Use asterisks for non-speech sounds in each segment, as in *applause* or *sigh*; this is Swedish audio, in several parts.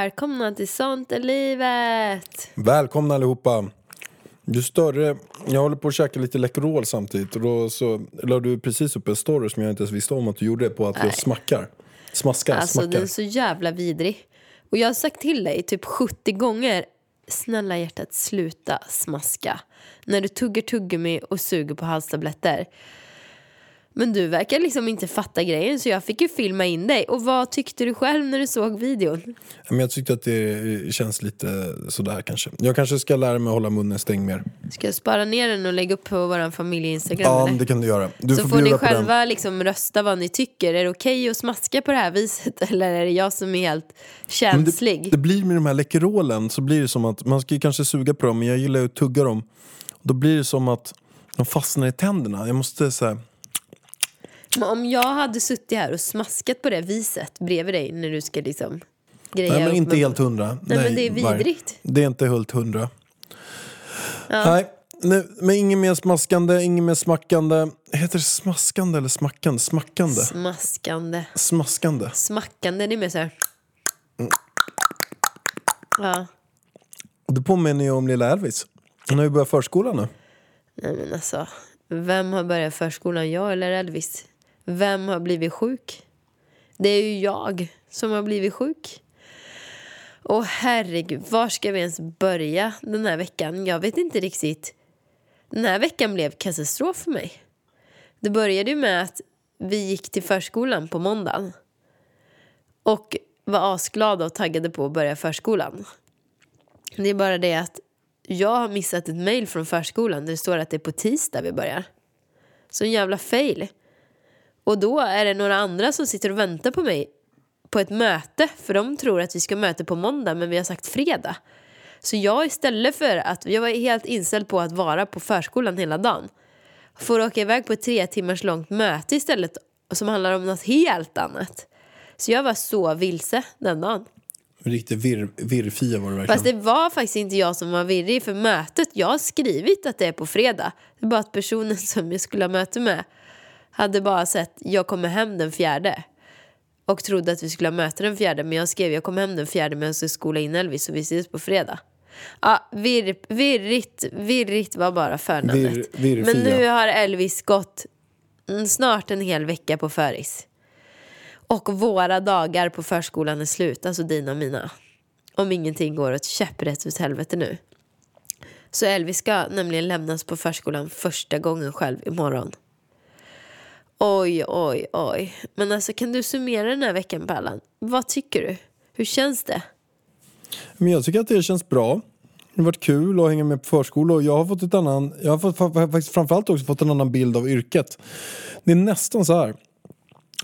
välkomna till Sånt är livet! Välkomna allihopa! Ju större, jag håller på att käka lite Läkerol samtidigt och då så la du precis upp en story som jag inte ens visste om att du gjorde på att jag smackar. Smaskar, Alltså smackar. den är så jävla vidrig. Och jag har sagt till dig typ 70 gånger Snälla hjärtat, sluta smaska. När du tuggar tuggummi och suger på halstabletter. Men du verkar liksom inte fatta grejen så jag fick ju filma in dig. Och vad tyckte du själv när du såg videon? Men jag tyckte att det känns lite sådär kanske. Jag kanske ska lära mig att hålla munnen stängd mer. Ska jag spara ner den och lägga upp på vår familje-instagram Ja, eller? det kan du göra. Du så får får ni själva liksom rösta vad ni tycker. Är det okej att smaska på det här viset *laughs* eller är det jag som är helt känslig? det, det blir med de här Läkerolen så blir det som att man ska ju kanske suga på dem men jag gillar ju att tugga dem. Då blir det som att de fastnar i tänderna. Jag måste säga om jag hade suttit här och smaskat på det viset bredvid dig när du ska liksom greja Nej men inte helt hundra. Nej, men det är var- vidrigt. Det är inte helt hundra. Nej, nu, men inget mer smaskande, inget mer smackande. Heter det smaskande eller smackande? Smackande? Smaskande. Smaskande. Smackande, det är mer såhär... Ja, Och det påminner ju om lilla Elvis. Han har ju börjat förskolan nu. nej men alltså. Vem har börjat förskolan? Jag eller Elvis? Vem har blivit sjuk? Det är ju jag som har blivit sjuk. Och herregud, var ska vi ens börja den här veckan? Jag vet inte riktigt. Den här veckan blev katastrof för mig. Det började ju med att vi gick till förskolan på måndagen. Och var asglada och taggade på att börja förskolan. Det är bara det att jag har missat ett mejl från förskolan där det står att det är på tisdag vi börjar. Så en jävla fail. Och då är det några andra som sitter och väntar på mig på ett möte. För de tror att vi ska möte på måndag men vi har sagt fredag. Så jag istället för att, jag var helt inställd på att vara på förskolan hela dagen. Får åka iväg på ett tre timmars långt möte istället som handlar om något helt annat. Så jag var så vilse den dagen. Riktigt virr, virrfia var det verkligen. Fast det var faktiskt inte jag som var virrig för mötet. Jag har skrivit att det är på fredag. Det är bara att personen *laughs* som jag skulle ha möte med hade bara sett jag kommer hem den fjärde. Och trodde att vi skulle ha möte den fjärde. Men jag skrev jag kommer hem den fjärde men jag ska skola in Elvis och vi ses på fredag. Ja, virr, virrigt, virrigt var bara förnamnet. Virr- virrfia. men nu har Elvis gått snart en hel vecka på föris. Och våra dagar på förskolan är slut, alltså dina och mina. Om ingenting går åt käpprätt åt helvete nu. Så Elvis ska nämligen lämnas på förskolan första gången själv imorgon. Oj, oj, oj. Men alltså kan du summera den här veckan Pallan? Vad tycker du? Hur känns det? Men jag tycker att det känns bra. Det har varit kul att hänga med på förskola och jag har fått ett annan, jag har fått, faktiskt framförallt också fått en annan bild av yrket. Det är nästan så här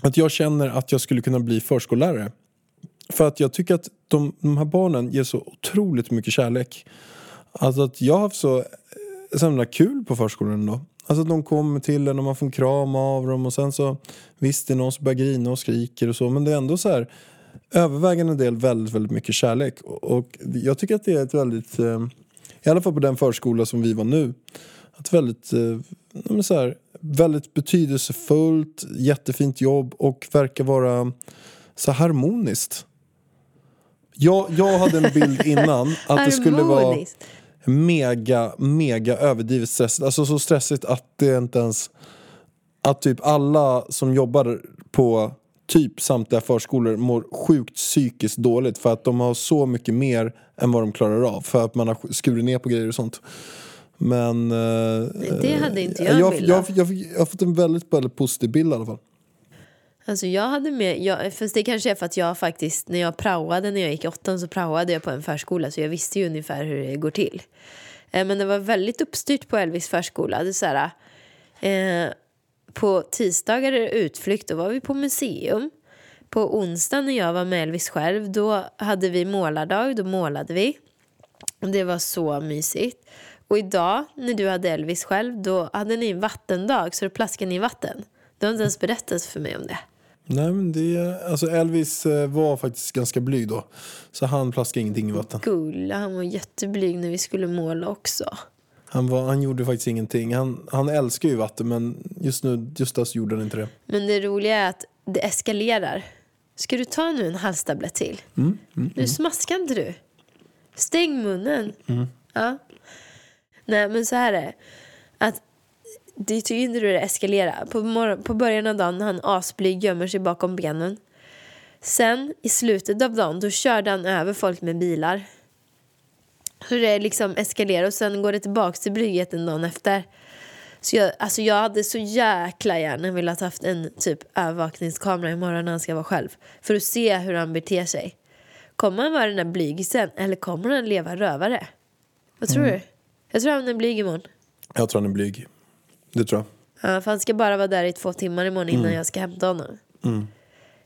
att jag känner att jag skulle kunna bli förskollärare. För att jag tycker att de, de här barnen ger så otroligt mycket kärlek. Alltså att jag har haft så, eh, så himla kul på förskolan då. Alltså att de kommer till en och man får en kram av dem och sen så visst det är någon som börjar grina och skriker och så men det är ändå så här övervägande del väldigt, väldigt mycket kärlek. Och, jag tycker att det är ett väldigt, eh, i alla fall på den förskola som vi var nu, ett väldigt, eh, men så här, väldigt betydelsefullt, jättefint jobb och verkar vara så harmoniskt. Jag, jag hade en bild innan att det skulle vara Harmoniskt mega, mega överdrivet stressigt. Alltså så stressigt att det inte ens... Att typ alla som jobbar på typ samtliga förskolor mår sjukt psykiskt dåligt för att de har så mycket mer än vad de klarar av. För att man har skurit ner på grejer och sånt. Men... eh, det hade inte jag en jag, jag, jag, jag, jag har fått en väldigt, väldigt positiv bild i alla fall. Alltså jag hade med, jag, fast det kanske är för att jag faktiskt, när jag praoade när jag gick i åttan så praoade jag på en förskola så jag visste ju ungefär hur det går till. Eh, men det var väldigt uppstyrt på Elvis förskola. Det är så här, eh, på tisdagar är det utflykt, då var vi på museum. På onsdag när jag var med Elvis själv, då hade vi målardag, då målade vi. Det var så mysigt. Och idag när du hade Elvis själv, då hade ni en vattendag så då plaskade ni i vatten. Du har inte ens berättat för mig om det. Nej men det, alltså Elvis eh, var faktiskt ganska blyg då. Så han plaskade ingenting i vatten. Gulla, han var jätteblyg när vi skulle måla också. Han, var, han gjorde faktiskt ingenting. Han, han älskar ju vatten men just nu, just då så gjorde han inte det. Men det roliga är att det eskalerar. Ska du ta nu en halstablett till? Nu smaskar inte du. Stäng munnen. Ja. Nej, men så här är det. Att det tycker inte du det eskalerar. På, mor- på början av dagen han asblyg gömmer sig bakom benen. Sen i slutet av dagen då körde han över folk med bilar. Så det liksom eskalerar och sen går det tillbaka till blygheten dagen efter. Så jag, alltså jag hade så jäkla gärna velat haft en typ övervakningskamera imorgon när han ska vara själv. För att se hur han beter sig. Kommer han vara den där blygisen eller kommer han leva rövare? Vad tror du? Jag tror han är blyg imorgon. Jag tror han är blyg. Det tror jag. Ja, för han ska bara vara där i två timmar imorgon innan jag ska hämta honom.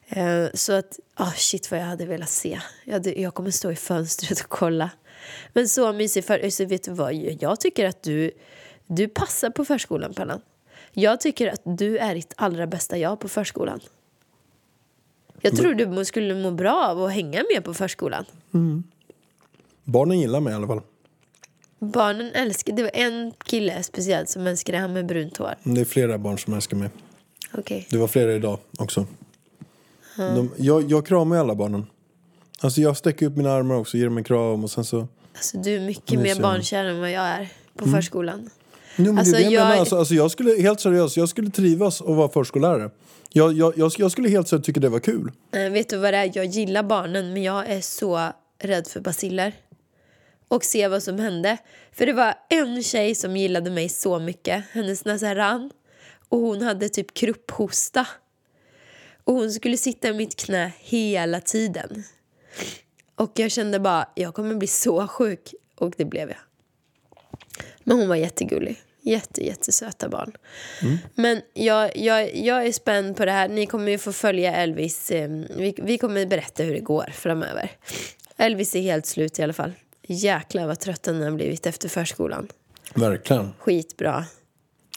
Eh, så att, ah shit vad jag hade velat se. Jag, hade, jag kommer stå i fönstret och kolla. Men så mysigt, för så vet du vad? Jag tycker att du, du passar på förskolan Pallan. Jag tycker att du är ditt allra bästa jag på förskolan. Jag tror du skulle må bra av att hänga med på förskolan. Barnen gillar mig i alla fall. Barnen älskar, det var en kille speciellt som älskade han med brunt hår. Det är flera barn som älskar mig. Okej. Det var flera idag också. De, jag, jag kramar alla barnen. Alltså jag sträcker upp mina armar också, ger dem en kram och sen så... Alltså du är mycket mer barnkär än vad jag är på förskolan. Jo, men Alltså, jag jag-. Alltså, alltså, jag skulle, helt seriöst, jag skulle trivas och vara förskollärare. Jag, jag, jag, jag skulle helt säkert tycka det var kul. Nej, vet du vad det är? Jag gillar barnen men jag är så rädd för basiller. Och se vad som hände. För det var en tjej som gillade mig så mycket. Hennes näsa rann. Och hon hade typ krupphosta. Och hon skulle sitta i mitt knä hela tiden. Och jag kände bara, jag kommer bli så sjuk. Och det blev jag. Men hon var jättegullig. Jätte, jättesöta barn. Men jag, jag, jag är spänd på det här. Ni kommer ju få följa Elvis. Eh, vi, vi kommer berätta hur det går framöver. Elvis är helt slut i alla fall. Jäklar vad trött han har blivit efter förskolan. Verkligen. Skitbra.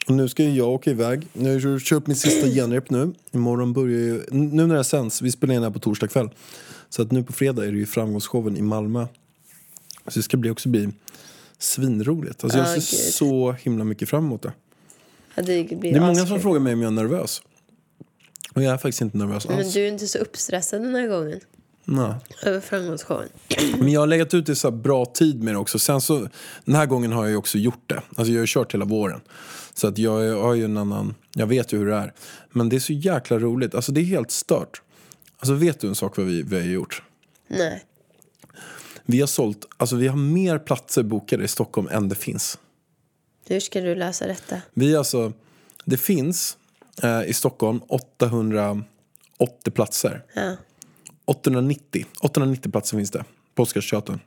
Och nu ska jag åka iväg. Nu har jag köpt mitt sista *clears throat* genrep nu. Imorgon börjar ju... Nu när det sänds, vi spelar in det här på torsdag kväll. Så att nu på fredag är det ju framgångsshowen i Malmö. Så det ska bli också bli svinroligt. Alltså jag Ja, ser gud. så himla mycket fram emot det. Ja, det Det är många som frågar mig om jag är nervös. Och jag är faktiskt inte nervös Men alls. du är inte så uppstressad den här gången. Nej. Över framgångsshowen. Men jag har legat ut i så bra tid med det också. Sen så, den här gången har jag också gjort det. Alltså jag har kört hela våren. Så att jag har ju en annan, jag vet ju hur det är. Men det är så jäkla roligt. Alltså det är helt stört. Alltså vet du en sak vad vi, vi har gjort? Nej. Vi har sålt, alltså vi har mer platser bokade i Stockholm än det finns. Hur ska du lösa detta? Vi alltså, det finns eh, i Stockholm 880 platser. Ja. 890, 890 platser finns det på Oscarsteatern.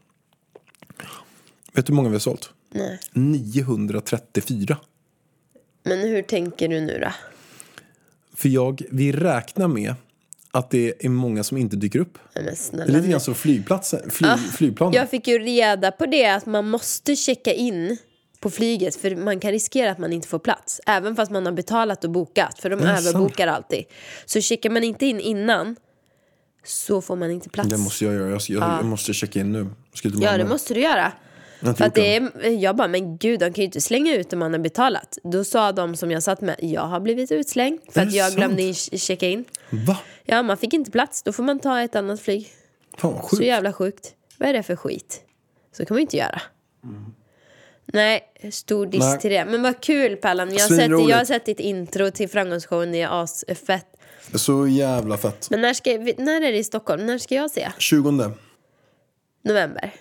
Vet du hur många vi har sålt? Nej. 934. Men hur tänker du nu då? För jag, vi räknar med att det är många som inte dyker upp. Nej, men Det är lite grann som flygplatsen, fly, flygplanen. Jag fick ju reda på det att man måste checka in på flyget för man kan riskera att man inte får plats. Även fast man har betalat och bokat, för de sant? överbokar alltid. Så checkar man inte in innan så får man inte plats. Det måste jag göra. Jag, jag, jag måste checka in nu. Ska Ja, det måste du göra. Jag För det är, jag bara, men gud, de kan ju inte slänga ut om man har betalat. Då sa de som jag satt med, jag har blivit utslängd för att jag sant? glömde in checka in. Va? Ja, man fick inte plats, då får man ta ett annat flyg. Fan vad Så sjukt. jävla sjukt. Vad är det för skit? Så kan man ju inte göra. Nej, stor diss till det. Men vad kul Pallan. Jag har, sett, jag har sett ditt intro till framgångsshowen. Det är asfett. Så jävla fett. Men när, ska, när är det i Stockholm? När ska jag se? 20. Men, November?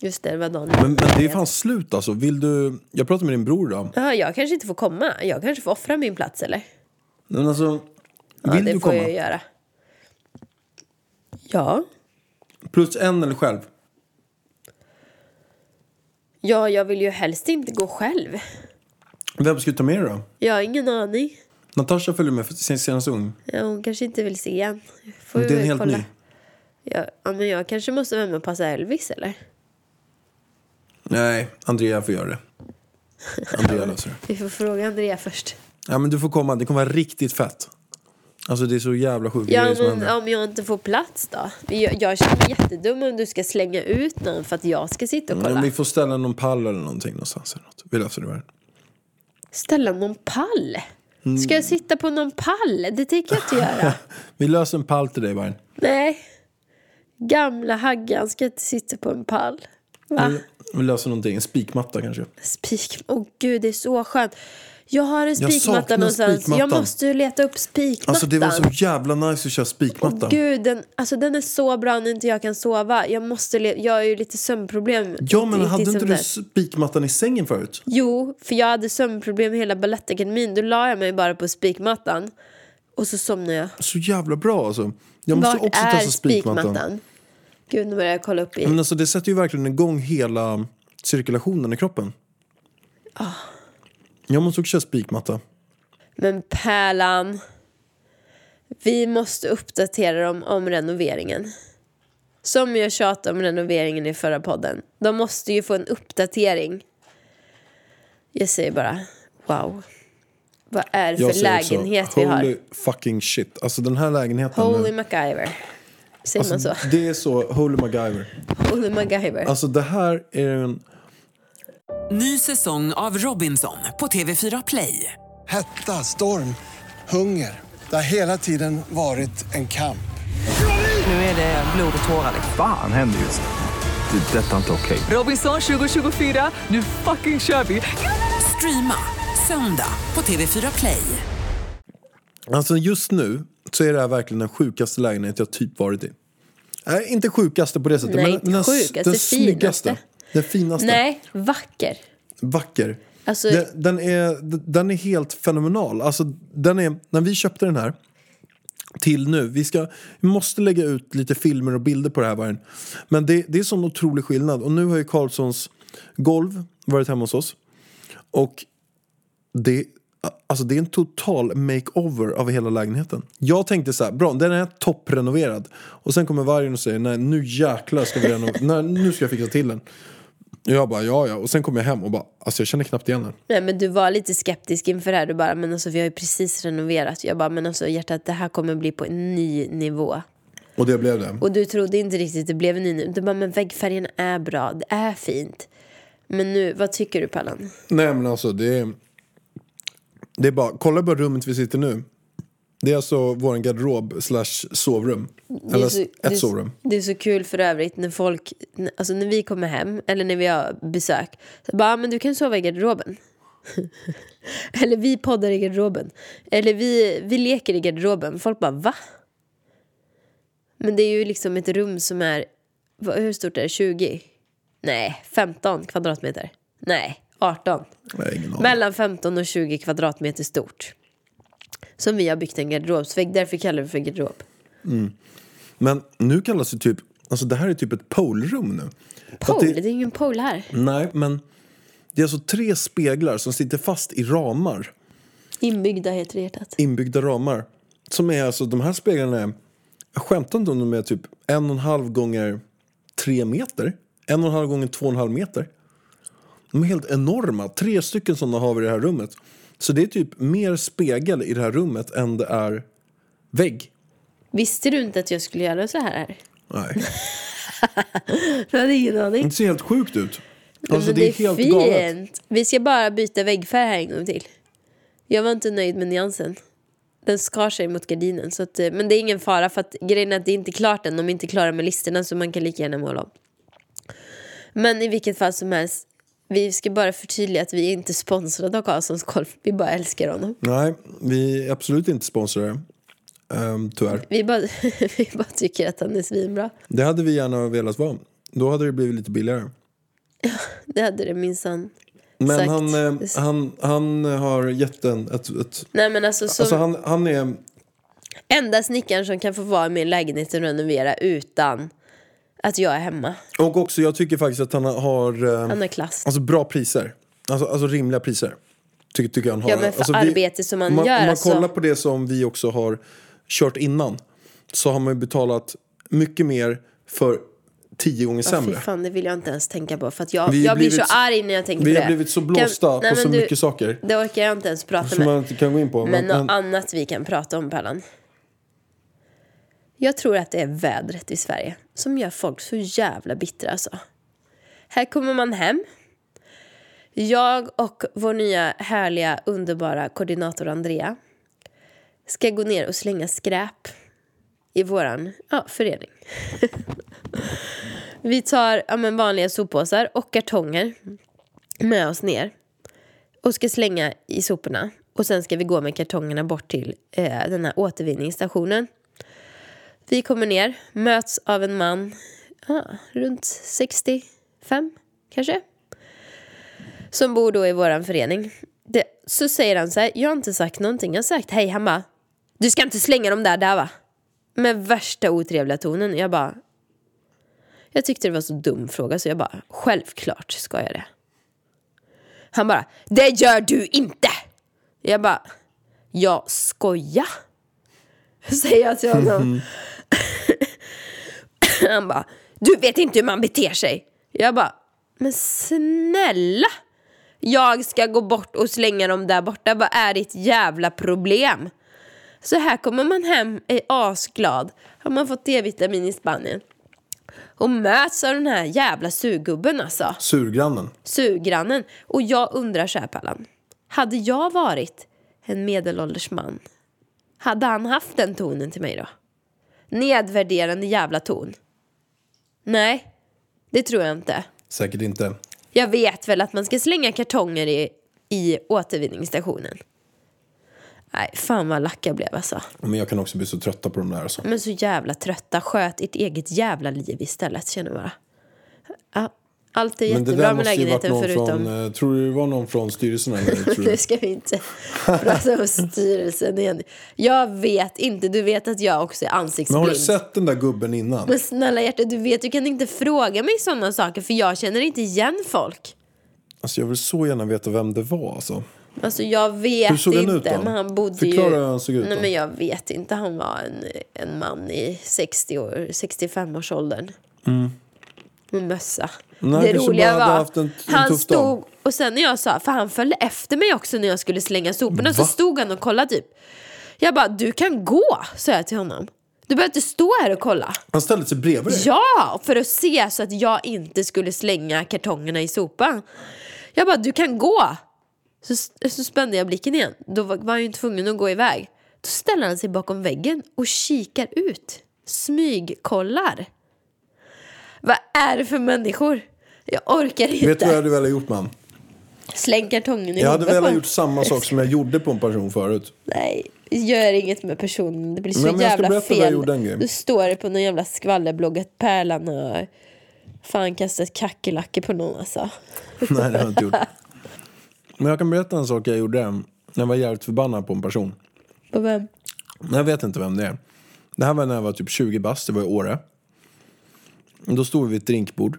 Just det, det var dagen. men det är fan slut alltså. Vill du... Jag pratade med din bror då. Ja, jag kanske inte får komma. Jag kanske får offra min plats, eller? Men alltså, Ja, vill det du får komma? jag göra. Ja. Plus en eller själv? Ja, jag vill ju helst inte gå själv. Vem ska du ta med dig då? Jag har ingen aning. Natasha följer med för sin senaste ung. Ja, hon kanske inte vill se en. Får Det är en helt kolla. ny. Ja, ja, men jag kanske måste vara med och passa Elvis, eller? Nej, Andrea får göra det. Andrea *laughs* löser det. Vi får fråga Andrea först. Ja men du får komma, det kommer vara riktigt fett. Alltså det är så jävla sjuka Ja, men om jag inte får plats då? Jag, jag känner mig jättedum om du ska slänga ut någon för att jag ska sitta och Men kolla. vi får ställa någon pall eller någonting någonstans. Eller något. Vi löser det väl. Ställa någon pall? Mm. Ska jag sitta på någon pall? Det tänker jag inte göra. *laughs* Vi löser en pall till dig Vargen. Nej. Gamla Haggan ska inte sitta på en pall. Va? Vi, vi löser någonting, en spikmatta kanske. Spik... Åh gud, det är så skönt. Jag har en spikmatta någonstans. spikmattan. Jag måste leta upp spikmattan. Alltså det var så jävla nice att köra spikmatta. Åh, gud, den, alltså, den är så bra när inte jag kan sova. Jag, måste jag har ju lite sömnproblem. Ja men hade inte du spikmattan i sängen förut? Jo, för jag hade sömnproblem hela balettakademin. Då la jag mig bara på spikmattan. Och så somnade jag. Så jävla bra alltså. Jag måste Vart också är testa spikmattan. spikmattan? Gud, nu börjar jag kolla upp i. Men alltså det sätter ju verkligen igång hela cirkulationen i kroppen. Ah. Jag måste också köra spikmatta. Men Pärlan, vi måste uppdatera dem om renoveringen. Som jag tjatade om renoveringen i förra podden. De måste ju få en uppdatering. Jag säger bara, wow. Vad är det för säger också, lägenhet vi holy har? fucking shit. Alltså den här lägenheten. Holy MacGyver. Säger man alltså, så? det är så, holy MacGyver. Holy MacGyver. Alltså det här är en... Ny säsong av Robinson på TV4 Play. Hetta, storm, hunger. Det har hela tiden varit en kamp. Nu är det blod och tårar. Fan händer just det. Det är detta inte okej. Robinson 2024, nu fucking kör vi! Streama söndag på TV4 Play. Alltså just nu så är det här verkligen den sjukaste lägenhet jag typ varit i. Nej, inte sjukaste på det sättet. Nej, men inte den, sjukaste, den snyggaste. finaste. Den finaste. Nej, vacker. Vacker. Alltså- Den, den, är, den är helt fenomenal. Alltså, den är, när vi köpte den här till nu. Vi, ska, vi måste lägga ut lite filmer och bilder på det här. Vargen. Men det, det är sån otrolig skillnad. Och nu har ju Carlssons golv varit hemma hos oss. Och det, alltså det är en total makeover av hela lägenheten. Jag tänkte så här, bra den är topprenoverad. Och sen kommer vargen och säger, nej nu jäklar ska vi renovera, *laughs* nu ska jag fixa till den. Jag bara, ja ja. Och sen kom jag hem och bara, alltså jag känner knappt igen den. Nej men du var lite skeptisk inför det här. Du bara, men alltså vi har ju precis renoverat. Jag bara, men alltså hjärtat det här kommer bli på en ny nivå. Och det blev det. Och du trodde inte riktigt det blev en ny nivå. Du bara, men väggfärgen är bra. Det är fint. Men nu, vad tycker du Pallan? Nej men alltså det är, det är bara, kolla bara rummet vi sitter nu. Det är alltså vår garderob slash sovrum. Det Eller så, det, ett är, sovrum. det är så kul för övrigt när folk, alltså när vi kommer hem eller när vi har besök. Så bara, "Ah, men du kan sova i garderoben. *laughs* eller vi poddar i garderoben. Eller vi, vi leker i garderoben. Folk bara va? Men det är ju liksom ett rum som är, hur stort är det? 20? Nej, 15 kvadratmeter. Nej, 18. Nej. Mellan 15 och 20 kvadratmeter stort. Som vi har byggt en garderobsvägg, därför kallar vi det för garderob. Men nu kallas det typ, alltså det här är typ ett polrum nu. Pole? det- Det är ingen pole här. Nej, men det är alltså tre speglar som sitter fast i ramar. Inbyggda heter det hjärtat. Inbyggda ramar. Som är alltså, de här speglarna är, jag skämtar inte om de är typ en och en halv gånger tre meter. En och en halv gånger två och en halv meter. De är helt enorma. Tre stycken sådana har vi i det här rummet. Så det är typ mer spegel i det här rummet än det är vägg. Visste du inte att jag skulle göra så här? Nej, *laughs* Du hade ingen aning. det ser helt sjukt ut. Alltså det är helt galet. fint. Vi ska bara byta väggfärg här en gång till. Jag var inte nöjd med nyansen. Den skar sig mot gardinen. Så att, eh, men det är ingen fara för att grejen är att det är inte klart än. De är inte klara med listorna så man kan lika gärna måla om. Men i vilket fall som helst. Vi ska bara förtydliga att vi är inte sponsrade av Karlssons golf. Vi bara älskar honom. Nej, vi är absolut inte sponsrade. ehm, tyvärr. Vi bara, *laughs* vi bara tycker att han är svinbra. Det hade vi gärna velat vara. Då hade det blivit lite billigare. Det hade det minsann. Men sagt. han, eh, han, han har gett en... Ett, ett, Nej men alltså, så alltså han, han är... enda snickaren som kan få vara i min lägenhet och renovera utan att jag är hemma. Och också, jag tycker faktiskt att han har... eh, Han har klass. Alltså bra priser. Alltså, alltså rimliga priser. Tycker, tycker jag han har. Ja, men för alltså, arbete som man om man, gör, Om man alltså. kollar på det som vi också har kört innan. Så har man ju betalat mycket mer för tio gånger Ja, fy sämre. fan, det vill jag inte ens tänka på. För att jag, Vi har jag blir blivit så så- arg när jag tänker vi på har det. blivit så blåsta på nej, så men mycket saker. Det orkar jag inte ens prata Som med. man inte kan gå in på. Men något annat vi kan prata om, Pallan. Jag tror att det är vädret i Sverige som gör folk så jävla bittra alltså. Här kommer man hem. Jag och vår nya härliga, underbara koordinator Andrea ska gå ner och slänga skräp i våran ja, förening. *laughs* vi tar ja, men vanliga soppåsar och kartonger med oss ner och ska slänga i soporna. Och sen ska vi gå med kartongerna bort till eh, den här återvinningsstationen. Vi kommer ner, möts av en man, ah, runt 65 kanske. Som bor då i våran förening. Det, så säger han så här, jag har inte sagt någonting, jag har sagt hej, han bara, du ska inte slänga dem där, där va? Med värsta otrevliga tonen. Jag bara, jag tyckte det var så dum fråga så jag bara, självklart ska jag det. Han bara, det gör du inte! Jag bara, jag skoja. *laughs* Säger jag till honom. *laughs* Han bara, du vet inte hur man beter sig. Jag bara, men snälla! Jag ska gå bort och slänga dem där borta, vad är ditt jävla problem? Så här kommer man hem, är asglad, har man fått D-vitamin i Spanien. Och möts av den här jävla surgubben alltså Surgrannen. surgrannen. Och jag undrar så här Pallan. Hade jag varit en medelålders man, hade han haft den tonen till mig då? Nedvärderande jävla ton. Nej, det tror jag inte. Säkert inte. Jag vet väl att man ska slänga kartonger i, i återvinningsstationen. Nej, fan vad lack jag blev alltså. Men jag kan också bli så trötta på de där. Alltså. Men så jävla trötta. Sköt ert eget jävla liv istället, känner jag bara. Ja, allt är jättebra med lägenheten förutom... från... eh, tror du det var någon från styrelsen? Eller, Nu *laughs* ska vi inte prata om styrelsen igen. Jag vet inte, du vet att jag också är Men har ansiktsblind. du sett den där gubben innan? Men snälla hjärtat, du vet, du kan inte fråga mig sådana saker för jag känner inte igen folk. Alltså jag vill så gärna veta vem det var alltså. Alltså jag vet Hur såg han inte, ut då? men han bodde Förklara ju... hur han såg ut Nej då. men jag vet inte, han var en, en man i 60 år, 65-årsåldern. Med mössa. Nej, det roliga var, haft en- en han dag. stod, och sen när jag sa, för han följde efter mig också när jag skulle slänga soporna, så Va? stod han och kollade typ. Jag bara, du kan gå, sa jag till honom. Du behöver inte stå här och kolla. Han ställde sig bredvid dig. Ja, för att se så att jag inte skulle slänga kartongerna i sopan. Jag bara, du kan gå. Så, så spände jag blicken igen. Då var, var han ju tvungen att gå iväg. Då ställer han sig bakom väggen och kikar ut. Smygkollar. Vad är det för människor? Jag orkar inte. Vet du vad jag hade velat gjort man? Släng kartongen i Jag hade velat gjort samma sak som jag gjorde på en person förut. Nej, gör inget med personen. Det blir så men jag ska jävla vad jag fel. gjorde en grej. Du står på någon jävla skvallerblogg att Pärlan har fan kastat kackerlackor på någon alltså. *laughs* Nej, det har jag inte gjort. Men jag kan berätta en sak jag gjorde när jag var jävligt förbannad på en person. På vem? Jag vet inte vem det är. Det här var när jag var typ 20 bast, det var i Åre. Då stod vi vid ett drinkbord.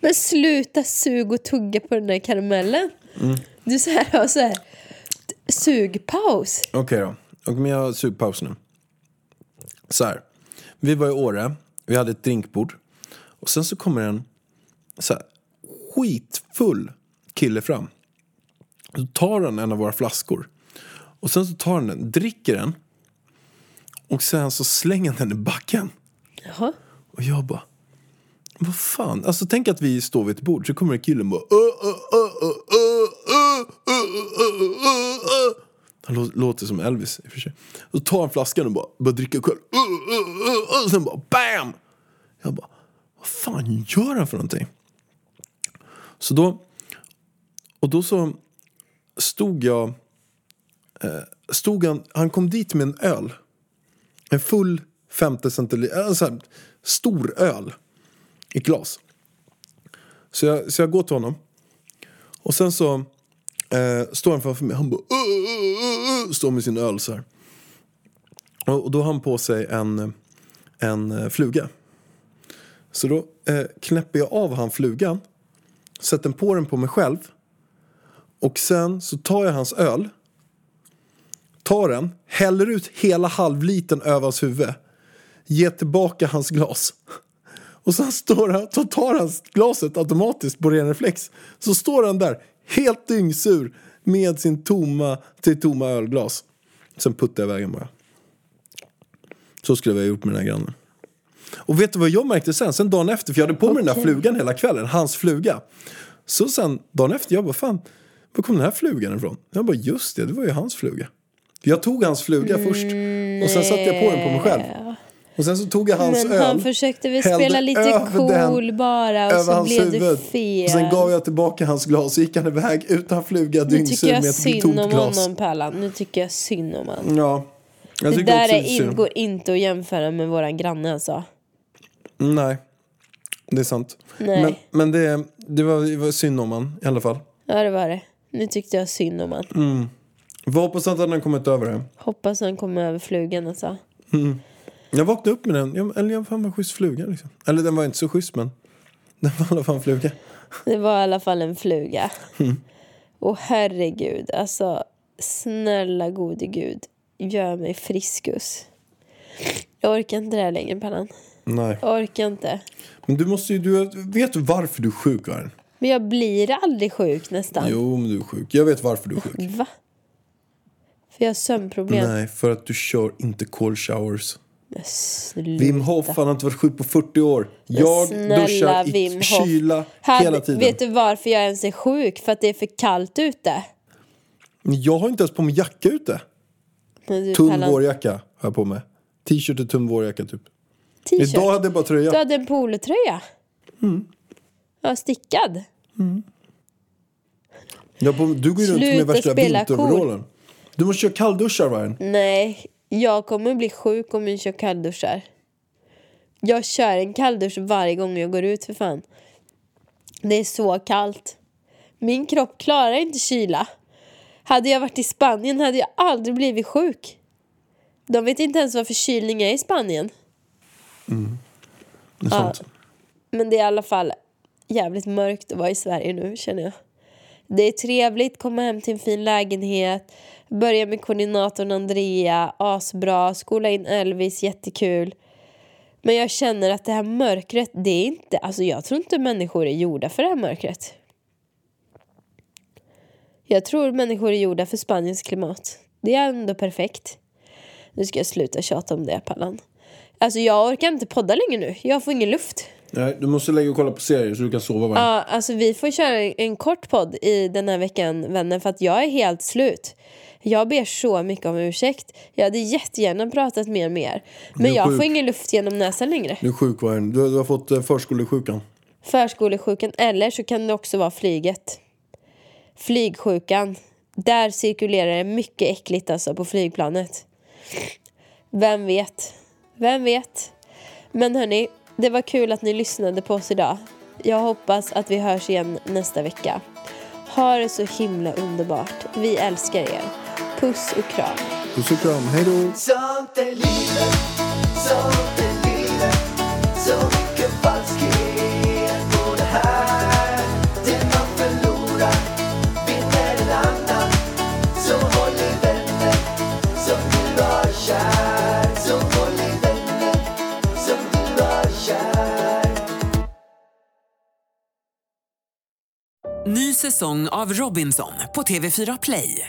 Men sluta sug och tugga på den där karamellen. Mm. Du så här har så här sugpaus. Okej då. Och men jag har sugpaus nu. Så här. Vi var i Åre. Vi hade ett drinkbord. Och sen så kommer en så här, skitfull kille fram. Så tar han en av våra flaskor. Och sen så tar han den, dricker den. Och sen så slänger han den i backen. Jaha. Och jag bara, vad fan? Alltså tänk att vi står vid ett bord så kommer en kille och bara... Han låter som Elvis i och för sig. Så tar han flaskan och bara börjar dricka själv. Och sen bara BAM! Jag bara, vad fan gör han för någonting? Så då, och då så stod jag, stod han, han kom dit med en öl. En full 50 centiliter, alltså stor öl i glas. Så jag, så jag går till honom. Och sen så eh, står han framför mig. Han bara... Uh, uh, uh, står med sin öl så här. Och, och då har han på sig en, en eh, fluga. Så då eh, knäpper jag av han flugan. Sätter på den på mig själv. Och sen så tar jag hans öl. Tar den, häller ut hela halvliten över hans huvud. Ger tillbaka hans glas. Och sen står han, så tar han glaset automatiskt på ren reflex. Så står han där, helt dyngsur, med sin tomma, till tomma ölglas. Sen puttar jag iväg bara. Så skulle vi ha gjort med den här grannen. Och vet du vad jag märkte sen? Sen dagen efter, för jag hade på mig den där flugan hela kvällen, hans fluga. Så sen dagen efter, jag bara fan, var kom den här flugan ifrån? Jag bara just det, det var ju hans fluga. Jag tog hans fluga först och sen satte jag på den på mig själv. Och sen så tog jag hans Men öl. han försökte väl spela lite över den cool bara och så blev det huvud. fel. Och sen gav jag tillbaka hans glas och gick han iväg utan fluga Nu tycker dyngsur jag med ett synd tomt om glas. honom Pärlan. Nu tycker jag synd om honom. Ja. Jag Det där är det in, går inte att jämföra med våran granne alltså. Nej, det är sant. Nej. Men, men det, det, var, det var synd om han i alla fall. Ja det var det. Nu tyckte jag synd om honom. Vi hoppas att han har kommit över det. Hoppas han kommer över flugan alltså. Jag vaknade upp med den. Jag, eller jag fan var schysst fluga liksom. Eller den var inte så schysst men. *laughs* Den var i alla fall en fluga. Det var i alla fall en fluga. Mm. Och herregud, alltså snälla gode gud, gör mig friskus. Jag orkar inte det här längre Pallan. Nej. Jag orkar inte. Men du måste ju, du, vet du varför du är sjuk Karin? Men jag blir aldrig sjuk nästan. Jo men du är sjuk. Jag vet varför du är sjuk. Va? För jag har sömnproblem. Nej, för att du kör inte cold showers. Wim Hof, han har inte varit sjuk på 40 år. Jag snälla duschar i Wim Hof. kyla Hade- hela tiden. Vet du varför jag ens är sjuk? För att det är för kallt ute. Jag har inte ens på mig jacka ute. Tunn Pallan, vårjacka har jag på mig. T-shirt och tunn vårjacka typ. t-shirt. Idag hade jag bara tröja. Du hade en polotröja. Mm. Ja, stickad. Jag på, du går ju runt med värsta vinteroverallen. Du måste köra kallduschar Vargen. Nej, jag kommer bli sjuk om jag kör kallduschar. Jag kör en kalldusch varje gång jag går ut för fan. Det är så kallt. Min kropp klarar inte kyla. Hade jag varit i Spanien hade jag aldrig blivit sjuk. De vet inte ens vad förkylning är i Spanien. Det är sant. Men det är i alla fall jävligt mörkt att vara i Sverige nu känner jag. Det är trevligt, komma hem till en fin lägenhet, börja med koordinatorn Andrea, asbra, skola in Elvis, jättekul. Men jag känner att det här mörkret, det är inte, alltså jag tror inte människor är gjorda för det här mörkret. Jag tror människor är gjorda för Spaniens klimat. Det är ändå perfekt. Nu ska jag sluta tjata om det, Pallan. Alltså jag orkar inte podda längre nu, jag får ingen luft. Nej, du måste lägga och kolla på serier så du kan sova. Ja, alltså vi får köra en kort podd i den här veckan, vänner, för att jag är helt slut. Jag ber så mycket om ursäkt. Jag hade jättegärna pratat mer med er. Men jag sjuk. får ingen luft genom näsan längre. Du är sjuk Vargen. Du, du har fått eh, förskolesjukan. Förskolesjukan, eller så kan det också vara flyget. Flygsjukan. Där cirkulerar det mycket äckligt alltså på flygplanet. Vem vet? Vem vet? Men hörni, det var kul att ni lyssnade på oss idag. Jag hoppas att vi hörs igen nästa vecka. Ha det så himla underbart. Vi älskar er. Puss och kram. Puss och kram. Hej då. Sånt är livet, sånt är livet Så mycket falskhet på det här Det man förlorar vinner en annan Så håll i vänner som du har kär Så håll i vänner som du har kär Ny säsong av Robinson på TV4 Play.